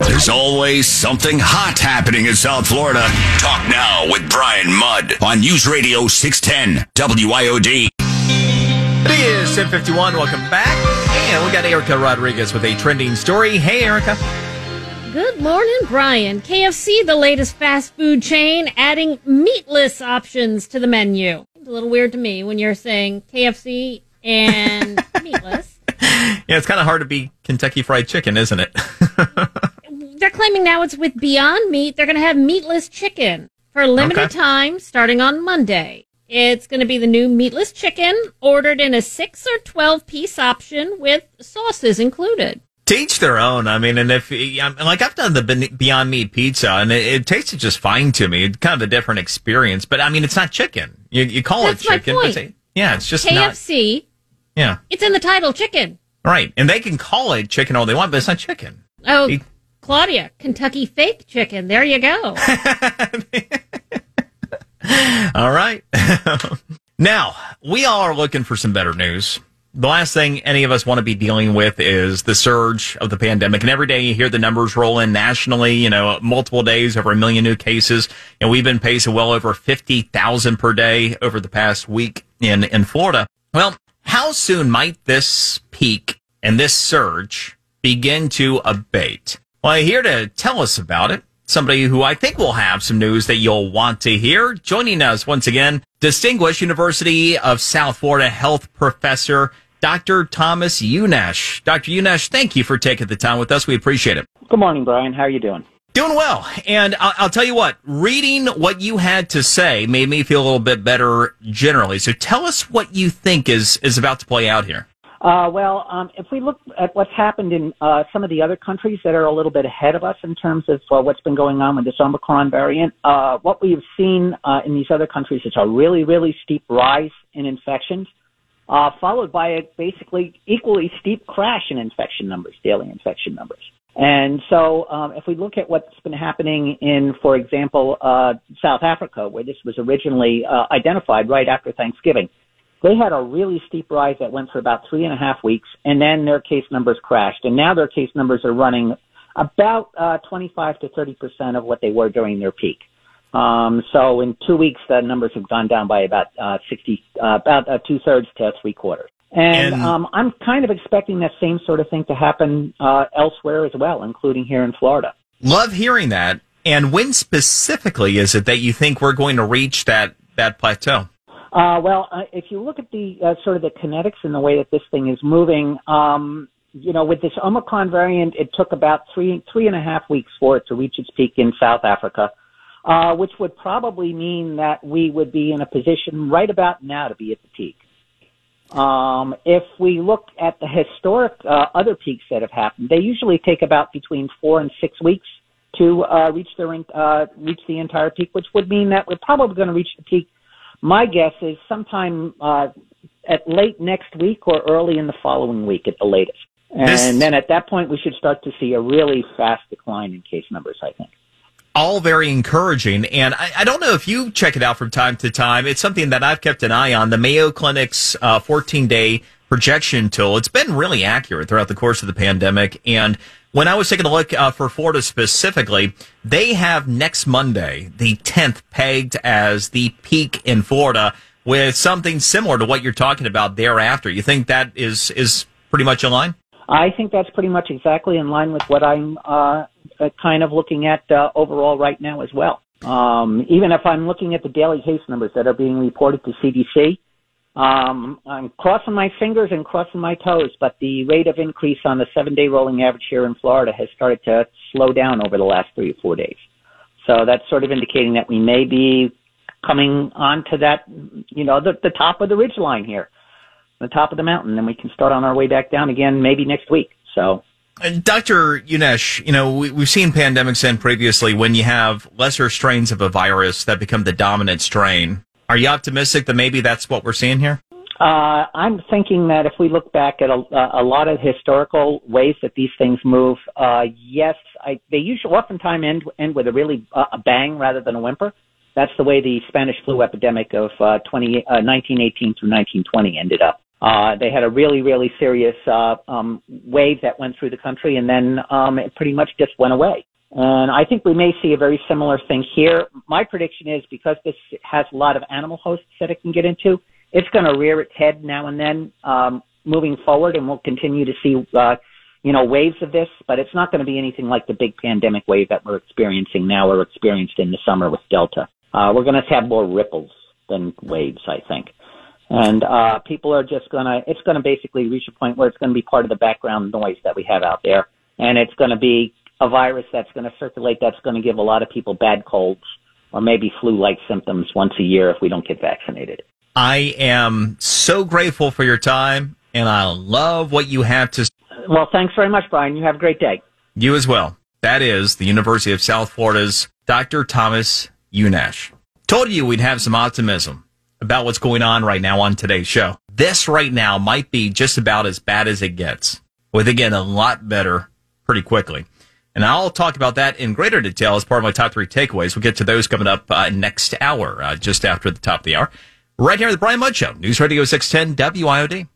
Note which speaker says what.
Speaker 1: There's always something hot happening in South Florida. Talk now with Brian Mudd on News Radio 610 WIOD.
Speaker 2: It is 1051. Welcome back. And we got Erica Rodriguez with a trending story. Hey, Erica.
Speaker 3: Good morning, Brian. KFC, the latest fast food chain, adding meatless options to the menu. It's a little weird to me when you're saying KFC and meatless.
Speaker 2: Yeah, it's kind of hard to be Kentucky Fried Chicken, isn't it?
Speaker 3: They're claiming now it's with Beyond Meat. They're going to have meatless chicken for a limited
Speaker 2: Okay.
Speaker 3: time starting on Monday. It's going to be the new meatless chicken ordered in a 6 or 12 piece option with sauces included.
Speaker 2: to each their own. I mean, and if like I've done the Beyond Meat pizza, and it, it tasted just fine to me. It's kind of a different experience, but I mean, it's not chicken. You, you call
Speaker 3: That's
Speaker 2: it chicken, it's- yeah, it's just not.
Speaker 3: KFC,
Speaker 2: Yeah,
Speaker 3: it's in the title, chicken.
Speaker 2: right. And they can call it chicken all they want, but it's not chicken.
Speaker 3: Oh,
Speaker 2: It-
Speaker 3: Claudia, Kentucky fake chicken. There you go.
Speaker 2: All right. now, we all are looking for some better news. The last thing any of us want to be dealing with is the surge of the pandemic. And every day you hear the numbers roll in nationally, you know, multiple days, over a million new cases. And we've been pacing well over 50,000 per day over the past week in, in Florida. Well, how soon might this peak and this surge begin to abate? Well, here to tell us about it, somebody who I think will have some news that you'll want to hear. Joining us once again, distinguished University of South Florida health professor, Dr. Thomas Unnasch. Dr. Unnasch, thank you for taking the time with us. We appreciate it.
Speaker 4: Good morning, Brian. How are you doing?
Speaker 2: Doing well. And I'll, I'll tell you what, reading what you had to say made me feel a little bit better generally. So tell us what you think is, is about to play out here.
Speaker 4: Uh, well, um, if we look at what's happened in uh, some of the other countries that are a little bit ahead of us in terms of uh, what's been going on with this Omicron variant, uh, what we've seen uh, in these other countries is a really, really steep rise in infections, uh, followed by a basically equally steep crash in infection numbers, daily infection numbers. And so, um, if we look at what's been happening in, for example, uh, South Africa, where this was originally uh, identified right after Thanksgiving, they had a really steep rise that went for about three and a half weeks, and then their case numbers crashed. And now their case numbers are running about uh, 25 to 30 percent of what they were during their peak. Um, so in two weeks, the numbers have gone down by about uh, 60, uh, about uh, two thirds to three quarters. And,
Speaker 2: And-
Speaker 4: um, I'm kind of expecting that same sort of thing to happen uh, elsewhere as well, including here in Florida.
Speaker 2: Love hearing that. And when specifically is it that you think we're going to reach that, that plateau?
Speaker 4: Uh, well, uh, if you look at the uh, sort of the kinetics and the way that this thing is moving, um, you know, with this Omicron variant, it took about three three and a half weeks for it to reach its peak in South Africa, uh, which would probably mean that we would be in a position right about now to be at the peak. Um, if we look at the historic uh, other peaks that have happened, they usually take about between four and six weeks to uh, reach their uh, reach the entire peak, which would mean that we're probably going to reach the peak my guess is sometime uh, at late next week or early in the following week at the latest. And
Speaker 2: This-
Speaker 4: then at that point, we should start to see a really fast decline in case numbers, I think.
Speaker 2: all very encouraging. And I, I don't know if you check it out from time to time. It's something that I've kept an eye on. The Mayo Clinic's uh, 14 day projection tool. It's been really accurate throughout the course of the pandemic. And when I was taking a look uh, for Florida specifically, they have next Monday, the 10th, pegged as the peak in Florida with something similar to what you're talking about thereafter. You think that is, is pretty much in line?
Speaker 4: I think that's pretty much exactly in line with what I'm uh, uh, kind of looking at uh, overall right now as well. Um, even if I'm looking at the daily case numbers that are being reported to CDC, um, I'm crossing my fingers and crossing my toes, but the rate of increase on the seven-day rolling average here in Florida has started to slow down over the last three or four days. So that's sort of indicating that we may be coming onto that, you know, the, the top of the ridge line here, the top of the mountain, and we can start on our way back down again maybe next week. So
Speaker 2: Dr. Unnasch, you know, we, we've seen pandemics end previously when you have lesser strains of a virus that become the dominant strain. Are you optimistic that maybe that's what we're seeing here?
Speaker 4: Uh, I'm thinking that if we look back at a, a lot of historical ways that these things move, uh, yes, I, they usually oftentimes end, end with a really uh, a bang rather than a whimper. That's the way the Spanish flu epidemic of uh, 20, uh, 1918 through 1920 ended up. Uh, they had a really, really serious uh, um, wave that went through the country, and then um, it pretty much just went away. And I think we may see a very similar thing here. My prediction is because this has a lot of animal hosts that it can get into, it's going to rear its head now and then um, moving forward, and we'll continue to see, uh, you know, waves of this. But it's not going to be anything like the big pandemic wave that we're experiencing now or experienced in the summer with Delta. Uh, we're going to have more ripples than waves, I think. And uh, people are just going to, it's going to basically reach a point where it's going to be part of the background noise that we have out there. And it's going to be a virus that's going to circulate that's going to give a lot of people bad colds or maybe flu-like symptoms once a year if we don't get vaccinated.
Speaker 2: I am so grateful for your time, and I love what you have to.
Speaker 4: Well, thanks very much, Brian. You have a great day.
Speaker 2: You as well. That is the University of South Florida's Dr. Thomas Unnasch. Told you we'd have some optimism about what's going on right now on today's show. This right now might be just about as bad as it gets, with again a lot better pretty quickly. And I'll talk about that in greater detail as part of my top three takeaways. We'll get to those coming up uh, next hour, uh, just after the top of the hour. Right here at the Brian Mudd Show, News Radio 610 WIOD.